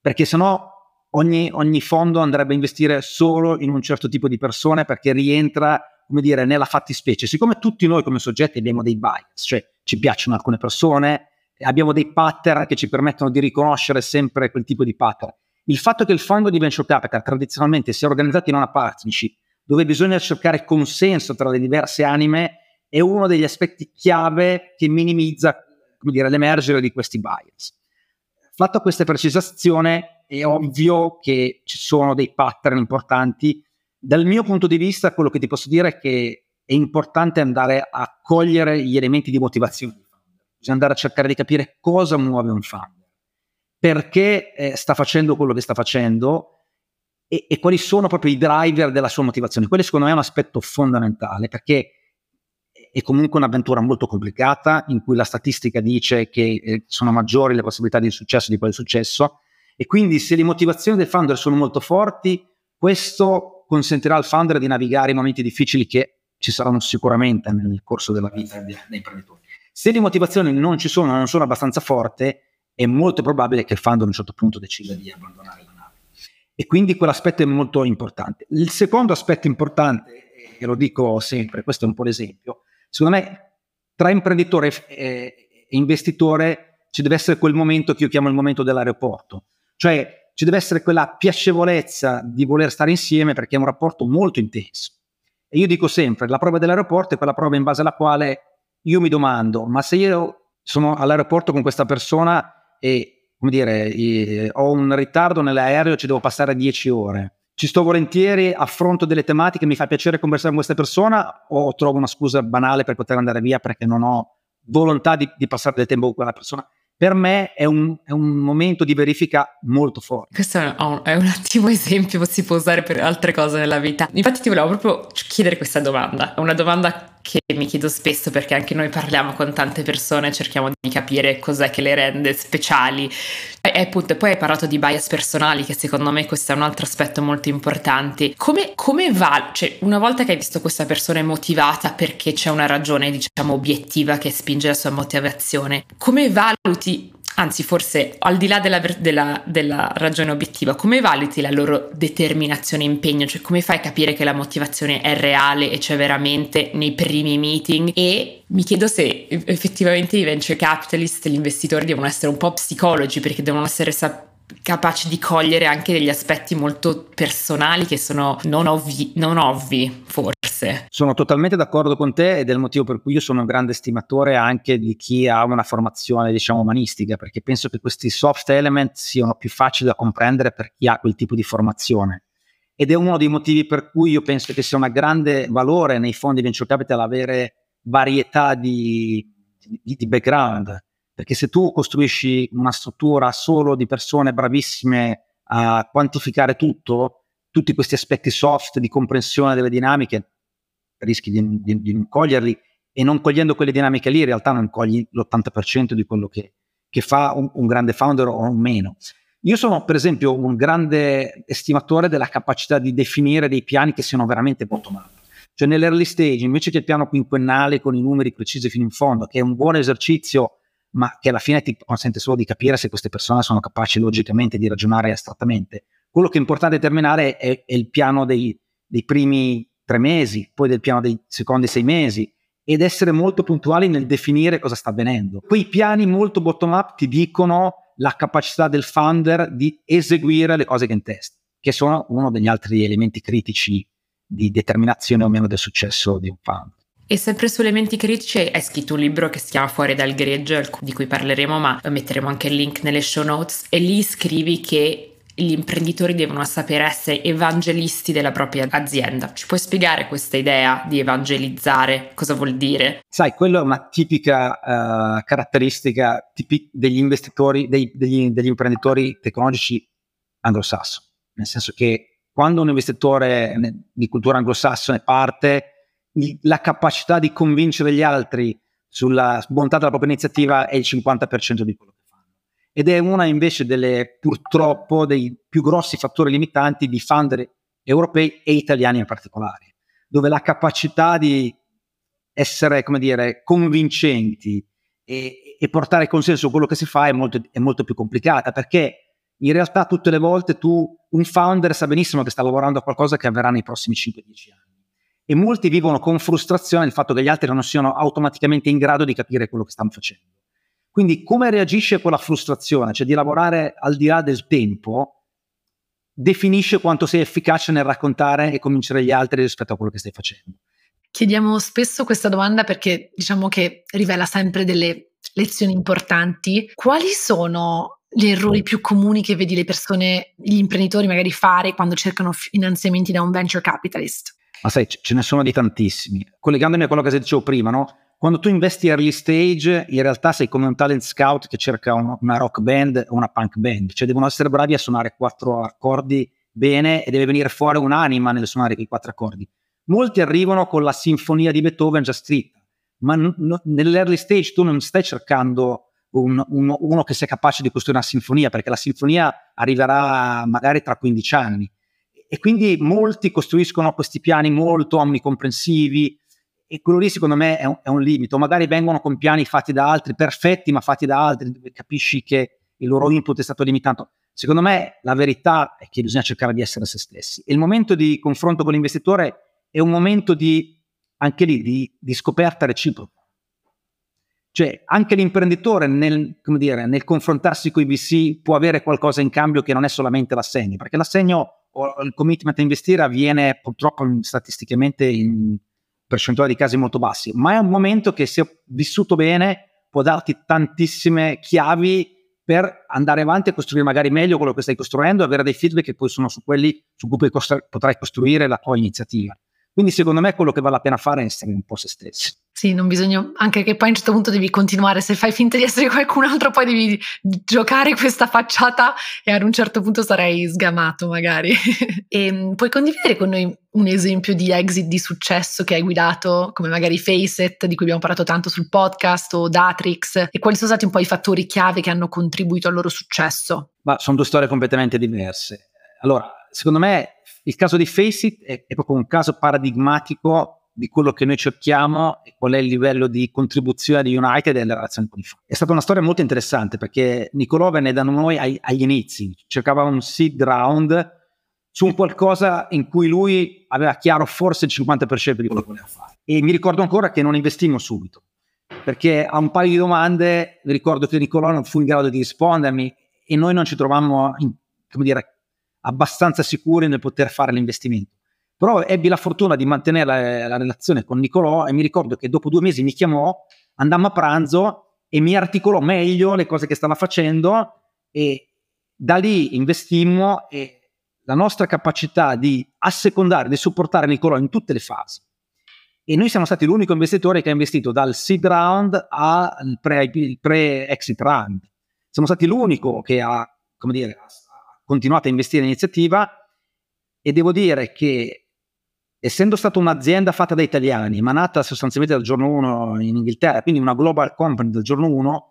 Perché sennò ogni, ogni fondo andrebbe a investire solo in un certo tipo di persone perché rientra, come dire, nella fattispecie. Siccome tutti noi come soggetti abbiamo dei bias, cioè ci piacciono alcune persone, abbiamo dei pattern che ci permettono di riconoscere sempre quel tipo di pattern. Il fatto che il fondo di venture capital tradizionalmente sia organizzato in una partnership dove bisogna cercare consenso tra le diverse anime è uno degli aspetti chiave che minimizza dire, l'emergere di questi bias. Fatto questa precisazione, è ovvio che ci sono dei pattern importanti. Dal mio punto di vista, quello che ti posso dire è che è importante andare a cogliere gli elementi di motivazione bisogna andare a cercare di capire cosa muove un founder, perché eh, sta facendo quello che sta facendo e, e, quali sono proprio i driver della sua motivazione. Quello secondo me è un aspetto fondamentale perché è comunque un'avventura molto complicata in cui la statistica dice che eh, sono maggiori le possibilità di successo di quel successo e quindi se le motivazioni del founder sono molto forti, questo consentirà al founder di navigare i momenti difficili che ci saranno sicuramente nel corso della vita dei imprenditori. Se le motivazioni non ci sono, non sono abbastanza forti, è molto probabile che il founder a un certo punto decida di abbandonare la nave. E quindi quell'aspetto è molto importante. Il secondo aspetto importante, e lo dico sempre, questo è un po' l'esempio, secondo me tra imprenditore e investitore ci deve essere quel momento che io chiamo il momento dell'aeroporto, cioè ci deve essere quella piacevolezza di voler stare insieme perché è un rapporto molto intenso. E io dico sempre, la prova dell'aeroporto è quella prova in base alla quale io mi domando, ma se io sono all'aeroporto con questa persona e, come dire, ho un ritardo nell'aereo, ci devo passare 10 ore, ci sto volentieri, affronto delle tematiche, mi fa piacere conversare con questa persona o trovo una scusa banale per poter andare via perché non ho volontà di, di passare del tempo con quella persona? per me è un, è un, momento di verifica molto forte. Questo è un, è un, ottimo esempio, si può usare per altre cose nella vita. Infatti ti volevo proprio chiedere questa domanda, è una domanda mi chiedo spesso perché anche noi parliamo con tante persone, cerchiamo di capire cos'è che le rende speciali. E appunto, poi hai parlato di bias personali, che secondo me questo è un altro aspetto molto importante. Come, come va, cioè una volta che hai visto questa persona motivata perché c'è una ragione, diciamo, obiettiva che spinge la sua motivazione, come valuti anzi forse al di là della, della, della, ragione obiettiva, come valuti la loro determinazione e impegno? Cioè come fai a capire che la motivazione è reale e c'è veramente nei primi meeting? E mi chiedo se effettivamente i venture capitalist, gli investitori devono essere un po' psicologi perché devono essere sapere capaci di cogliere anche degli aspetti molto personali che sono non ovvi, non ovvi forse. Sono totalmente d'accordo con te ed è il motivo per cui io sono un grande stimatore anche di chi ha una formazione diciamo umanistica perché penso che questi soft element siano più facili da comprendere per chi ha quel tipo di formazione. Ed è uno dei motivi per cui io penso che sia un grande valore nei fondi venture capital avere varietà di, di, di background perché se tu costruisci una struttura solo di persone bravissime a quantificare tutto, tutti questi aspetti soft di comprensione delle dinamiche, rischi di, di, di non coglierli e non cogliendo quelle dinamiche lì in realtà non cogli l'80% di quello che, che fa un, un, grande founder o meno. Io sono per esempio un grande estimatore della capacità di definire dei piani che siano veramente bottom up. Cioè nell'early stage, invece che il piano quinquennale con i numeri precisi fino in fondo, che è un buon esercizio, ma che alla fine ti consente solo di capire se queste persone sono capaci logicamente di ragionare astrattamente. Quello che è importante determinare è, è il piano dei, dei primi tre mesi, poi del piano dei secondi sei mesi, ed essere molto puntuali nel definire cosa sta avvenendo. Quei piani molto bottom up ti dicono la capacità del founder di eseguire le cose che in testa, che sono uno degli altri elementi critici di determinazione o meno del successo di un founder. E sempre su elementi critici hai scritto un libro che si chiama Fuori dal greggio, di cui parleremo, ma metteremo anche il link nelle show notes, e lì scrivi che gli imprenditori devono sapere essere evangelisti della propria azienda. Ci puoi spiegare questa idea di evangelizzare? Cosa vuol dire? Sai, quella è una tipica uh, caratteristica tipi- degli investitori, dei, degli, degli imprenditori tecnologici anglosassoni, nel senso che quando un investitore di cultura anglosassone parte, la capacità di convincere gli altri sulla bontà della propria iniziativa è il 50% di quello ed è una invece delle purtroppo dei più grossi fattori limitanti di founder europei e italiani in particolare, dove la capacità di essere, come dire, convincenti e, e portare consenso quello che si fa è molto, è molto più complicata perché in realtà tutte le volte tu, un founder sa benissimo che sta lavorando a qualcosa che avverrà nei prossimi 5-10 anni e molti vivono con frustrazione il fatto che gli altri non siano automaticamente in grado di capire quello che stanno facendo. Quindi come reagisce a quella frustrazione, cioè di lavorare al di là del tempo, definisce quanto sei efficace nel raccontare e convincere gli altri rispetto a quello che stai facendo. Chiediamo spesso questa domanda perché diciamo che rivela sempre delle lezioni importanti. Quali sono gli errori più comuni che vedi le persone, gli imprenditori magari fare quando cercano finanziamenti da un venture capitalist? Ma sai, ce ne sono di tantissimi. Collegandomi a quello che dicevo prima, no? Quando tu investi early stage, in realtà sei come un talent scout che cerca un, una rock band o una punk band, cioè devono essere bravi a suonare quattro accordi bene e deve venire fuori un'anima nel suonare quei quattro accordi. Molti arrivano con la sinfonia di Beethoven già scritta, ma n- n- nell'early stage tu non stai cercando un, un, uno che sia capace di costruire una sinfonia, perché la sinfonia arriverà magari tra 15 anni. E quindi molti costruiscono questi piani molto omnicomprensivi, e quello lì secondo me è un, è un, limite, o magari vengono con piani fatti da altri, perfetti ma fatti da altri, dove capisci che il loro input è stato limitato. Secondo me la verità è che bisogna cercare di essere se stessi. E il momento di confronto con l'investitore è un momento di, anche lì, di, di scoperta reciproca. Cioè, anche l'imprenditore nel, dire, nel confrontarsi con i VC può avere qualcosa in cambio che non è solamente l'assegno, perché l'assegno o il commitment a investire avviene purtroppo statisticamente in percentuale di casi molto bassi, ma è un momento che se vissuto bene può darti tantissime chiavi per andare avanti e costruire magari meglio quello che stai costruendo avere dei feedback che poi sono su quelli su cui potrai costruire la tua iniziativa. Quindi secondo me quello che vale la pena fare è essere un po' se stessi. Sì, non bisogna, anche che poi a un certo punto devi continuare, se fai finta di essere qualcun altro poi devi giocare questa facciata e ad un certo punto sarai sgamato magari. e ehm, puoi condividere con noi un esempio di exit di successo che hai guidato, come magari Faceit, di cui abbiamo parlato tanto sul podcast, o Datrix, e quali sono stati un po' i fattori chiave che hanno contribuito al loro successo? Ma sono due storie completamente diverse. Allora, secondo me il caso di Faceit è, è proprio un caso paradigmatico di quello che noi cerchiamo e qual è il livello di contribuzione di United e delle relazioni con i fan. È stata una storia molto interessante perché Nicolò venne da noi ai, agli inizi, cercava un seed round su un qualcosa in cui lui aveva chiaro forse il 50% di quello che voleva fare. E mi ricordo ancora che non investimmo subito, perché a un paio di domande mi ricordo che Nicolò non fu in grado di rispondermi e noi non ci trovammo, in, come dire, abbastanza sicuri nel poter fare l'investimento. Però ebbi la fortuna di mantenere la, la, relazione con Nicolò e mi ricordo che dopo due mesi mi chiamò, andammo a pranzo e mi articolò meglio le cose che stava facendo e da lì investimmo e la nostra capacità di assecondare, di supportare Nicolò in tutte le fasi. E noi siamo stati l'unico investitore che ha investito dal seed round al pre, pre-exit round. Siamo stati l'unico che ha, dire, continuato a investire in iniziativa e devo dire che essendo stata un'azienda fatta da italiani, ma nata sostanzialmente dal giorno 1 in Inghilterra, quindi una global company dal giorno 1,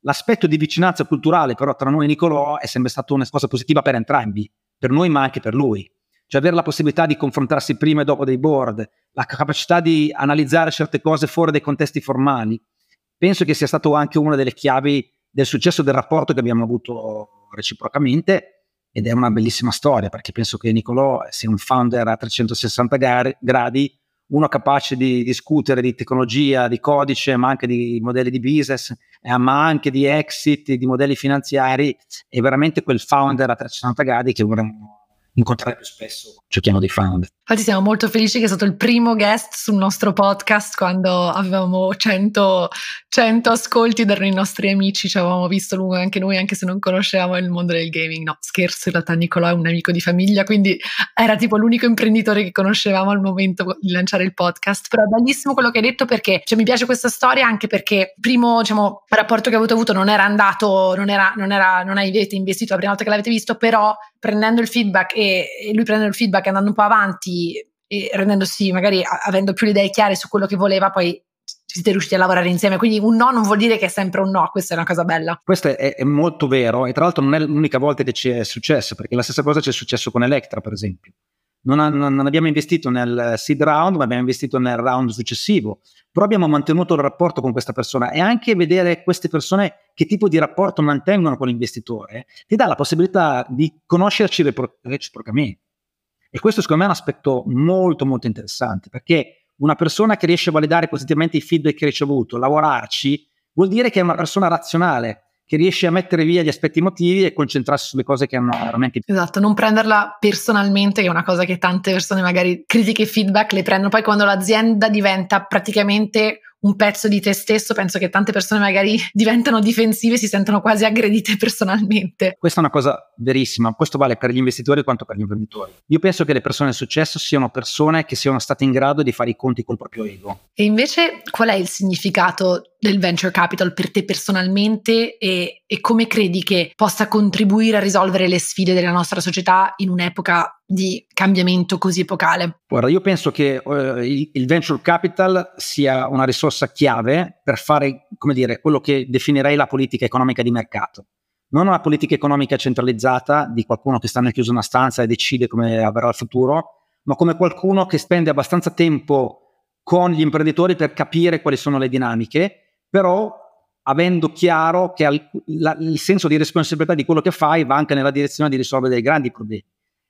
l'aspetto di vicinanza culturale però tra noi e Nicolò è sempre stata una cosa positiva per entrambi, per noi ma anche per lui. Cioè avere la possibilità di confrontarsi prima e dopo dei board, la capacità di analizzare certe cose fuori dai contesti formali, penso che sia stato anche una delle chiavi del successo del rapporto che abbiamo avuto reciprocamente ed è una bellissima storia perché penso che Nicolò sia un founder a 360 gradi uno capace di discutere di tecnologia, di codice, ma anche di modelli di business, eh, ma anche di exit, di modelli finanziari, è veramente quel founder a 360 gradi che vorremmo incontrare più spesso, cerchiamo dei founder. Infatti siamo molto felici che è stato il primo guest sul nostro podcast quando avevamo 100, 100 ascolti erano i nostri amici, ci avevamo visto lungo anche noi anche se non conoscevamo il mondo del gaming. No, scherzo, in realtà Nicolò è un amico di famiglia, quindi era tipo l'unico imprenditore che conoscevamo al momento di lanciare il podcast. Però è bellissimo quello che hai detto perché cioè, mi piace questa storia anche perché il primo diciamo, rapporto che avete avuto non era andato, non, era, non, era, non avete investito la prima volta che l'avete visto, però prendendo il feedback e, e lui prendendo il feedback e andando un po' avanti e rendendosi magari avendo più le idee chiare su quello che voleva, poi siete riusciti a lavorare insieme. Quindi un no non vuol dire che è sempre un no, questa è una cosa bella. Questo è, è molto vero e tra l'altro non è l'unica volta che ci è successo, perché la stessa cosa ci è successo con Electra, per esempio. Non, ha, non, abbiamo investito nel seed round, ma abbiamo investito nel round successivo. Però abbiamo mantenuto il rapporto con questa persona e anche vedere queste persone che tipo di rapporto mantengono con l'investitore ti dà la possibilità di conoscerci reciprocamente. E questo secondo me è un aspetto molto molto interessante perché una persona che riesce a validare positivamente i feedback che ha ricevuto, lavorarci, vuol dire che è una persona razionale, che riesce a mettere via gli aspetti emotivi e concentrarsi sulle cose che hanno veramente Esatto, non prenderla personalmente, che è una cosa che tante persone magari critiche e feedback le prendono poi quando l'azienda diventa praticamente un pezzo di te stesso, penso che tante persone magari diventano difensive e si sentono quasi aggredite personalmente. Questa è una cosa verissima, questo vale per gli investitori quanto per gli imprenditori. Io penso che le persone di successo siano persone che siano state in grado di fare i conti col proprio ego. E invece qual è il significato del venture capital per te personalmente e, e come credi che possa contribuire a risolvere le sfide della nostra società in un'epoca di cambiamento così epocale? Guarda, io penso che uh, il, il, venture capital sia una risorsa chiave per fare, come dire, quello che definirei la politica economica di mercato. Non una politica economica centralizzata di qualcuno che sta nel chiuso una stanza e decide come avverrà il futuro, ma come qualcuno che spende abbastanza tempo con gli imprenditori per capire quali sono le dinamiche, però avendo chiaro che al, la, il senso di responsabilità di quello che fai va anche nella direzione di risolvere dei grandi problemi.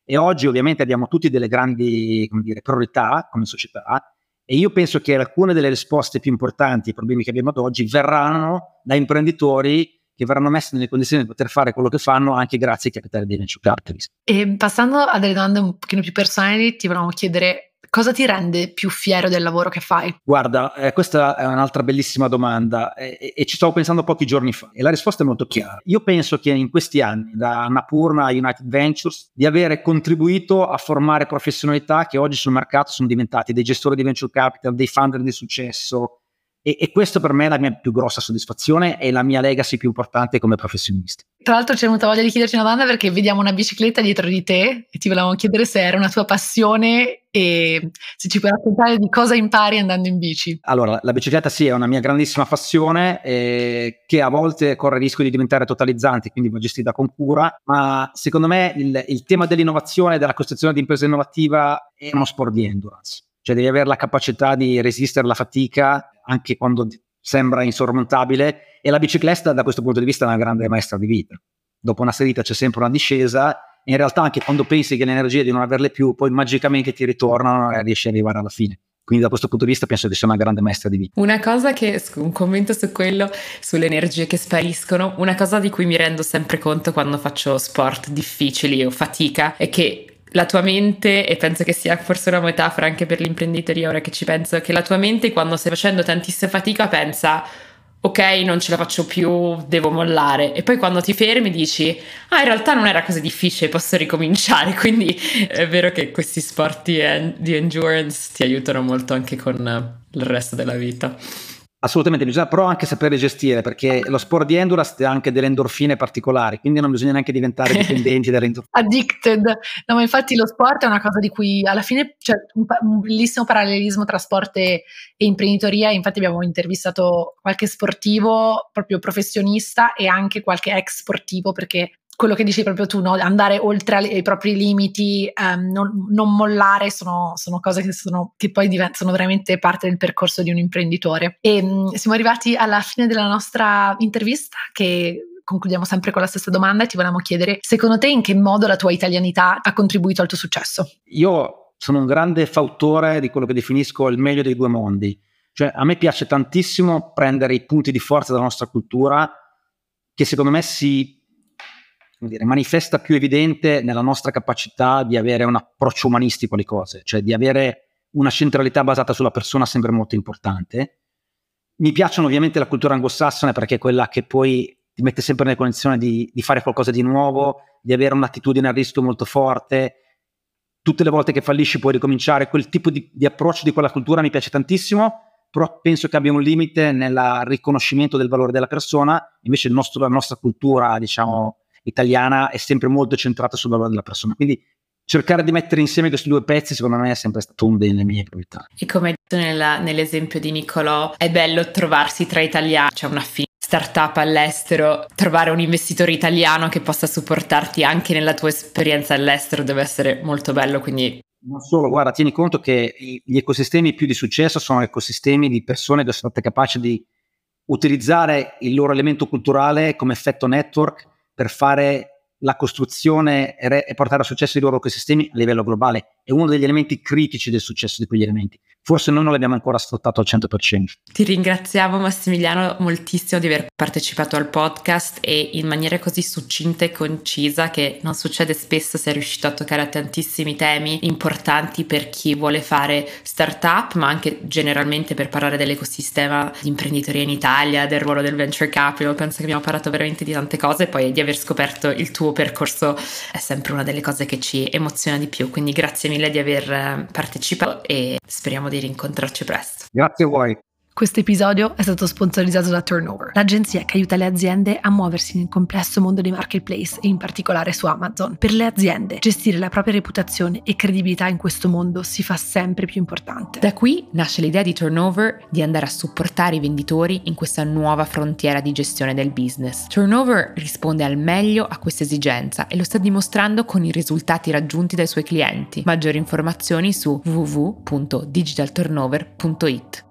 E oggi ovviamente abbiamo tutti delle grandi dire, priorità come società e io penso che alcune delle risposte più importanti ai problemi che abbiamo ad oggi verranno da imprenditori che verranno messi nelle condizioni di poter fare quello che fanno anche grazie ai capitali dei venture capitalist. E passando a delle domande un pochino più personali, ti volevamo chiedere Cosa ti rende più fiero del lavoro che fai? Guarda, eh, questa è un'altra bellissima domanda e, e, ci stavo pensando pochi giorni fa e la risposta è molto chiara. Io penso che in questi anni, da Annapurna a United Ventures, di avere contribuito a formare professionalità che oggi sul mercato sono diventati dei gestori di venture capital, dei founder di successo, e, e, questo per me è la mia più grossa soddisfazione e la mia legacy più importante come professionista. Tra l'altro c'è venuta voglia di chiederci una domanda perché vediamo una bicicletta dietro di te e ti volevamo chiedere se era una tua passione e se ci puoi raccontare di cosa impari andando in bici. Allora, la bicicletta sì è una mia grandissima passione eh, che a volte corre il rischio di diventare totalizzante, quindi va gestita con cura, ma secondo me il, il tema dell'innovazione e della costruzione di impresa innovativa è uno sport di endurance cioè devi avere la capacità di resistere alla fatica anche quando sembra insormontabile e la bicicletta da questo punto di vista è una grande maestra di vita. Dopo una salita c'è sempre una discesa e in realtà anche quando pensi che le energie di non averle più poi magicamente ti ritornano e riesci ad arrivare alla fine. Quindi da questo punto di vista penso che sia una grande maestra di vita. Una cosa che, un commento su quello, sulle energie che spariscono, una cosa di cui mi rendo sempre conto quando faccio sport difficili o fatica è che la tua mente, e penso che sia forse una metafora anche per l'imprenditoria ora che ci penso, che la tua mente quando stai facendo tantissima fatica pensa ok non ce la faccio più, devo mollare e poi quando ti fermi dici ah in realtà non era così difficile, posso ricominciare, quindi è vero che questi sport di, di endurance ti aiutano molto anche con il resto della vita. Assolutamente, bisogna però anche sapere gestire perché lo sport di endurance ha anche delle endorfine particolari, quindi non bisogna neanche diventare dipendenti dalle endorfine. Addicted. No, ma infatti lo sport è una cosa di cui alla fine c'è un, un bellissimo parallelismo tra sport e, e, imprenditoria. Infatti abbiamo intervistato qualche sportivo proprio professionista e anche qualche ex sportivo perché quello che dici proprio tu, no? andare oltre i propri limiti, um, non, non, mollare, sono, sono cose che, sono, che poi diventano veramente parte del percorso di un imprenditore. E um, siamo arrivati alla fine della nostra intervista che concludiamo sempre con la stessa domanda e ti volevamo chiedere, secondo te in che modo la tua italianità ha contribuito al tuo successo? Io sono un grande fautore di quello che definisco il meglio dei due mondi. Cioè, a me piace tantissimo prendere i punti di forza della nostra cultura che secondo me si dire, manifesta più evidente nella nostra capacità di avere un approccio umanistico alle cose, cioè di avere una centralità basata sulla persona sempre molto importante. Mi piacciono ovviamente la cultura anglosassone perché è quella che poi ti mette sempre nelle condizioni di, di fare qualcosa di nuovo, di avere un'attitudine al rischio molto forte. Tutte le volte che fallisci puoi ricominciare. Quel tipo di, di approccio di quella cultura mi piace tantissimo, però penso che abbia un limite nel riconoscimento del valore della persona. Invece nostro, la nostra cultura, diciamo, italiana è sempre molto centrata sul valore della persona. Quindi cercare di mettere insieme questi due pezzi secondo me è sempre stato una delle mie priorità. E come hai detto nella, nell'esempio di Nicolò, è bello trovarsi tra italiani, c'è una fine startup all'estero, trovare un investitore italiano che possa supportarti anche nella tua esperienza all'estero deve essere molto bello, quindi non solo, guarda, tieni conto che gli ecosistemi più di successo sono ecosistemi di persone che sono state capaci di utilizzare il loro elemento culturale come effetto network per fare la costruzione e portare a successo i loro ecosistemi a livello globale. È uno degli elementi critici del successo di quegli elementi forse noi non l'abbiamo ancora sfruttato al 100%. Ti ringraziamo Massimiliano moltissimo di aver partecipato al podcast e in maniera così succinta e concisa che non succede spesso sei riuscito a toccare tantissimi temi importanti per chi vuole fare startup ma anche generalmente per parlare dell'ecosistema di imprenditoria in Italia, del ruolo del venture capital, penso che abbiamo parlato veramente di tante cose e poi di aver scoperto il tuo percorso è sempre una delle cose che ci emoziona di più, quindi grazie mille di aver eh, partecipato e speriamo di rincontrarci presto. Grazie a voi. Questo episodio è stato sponsorizzato da Turnover, l'agenzia che aiuta le aziende a muoversi nel complesso mondo dei marketplace e in particolare su Amazon. Per le aziende, gestire la propria reputazione e credibilità in questo mondo si fa sempre più importante. Da qui nasce l'idea di Turnover di andare a supportare i venditori in questa nuova frontiera di gestione del business. Turnover risponde al meglio a questa esigenza e lo sta dimostrando con i risultati raggiunti dai suoi clienti. Maggiori informazioni su www.digitalturnover.it.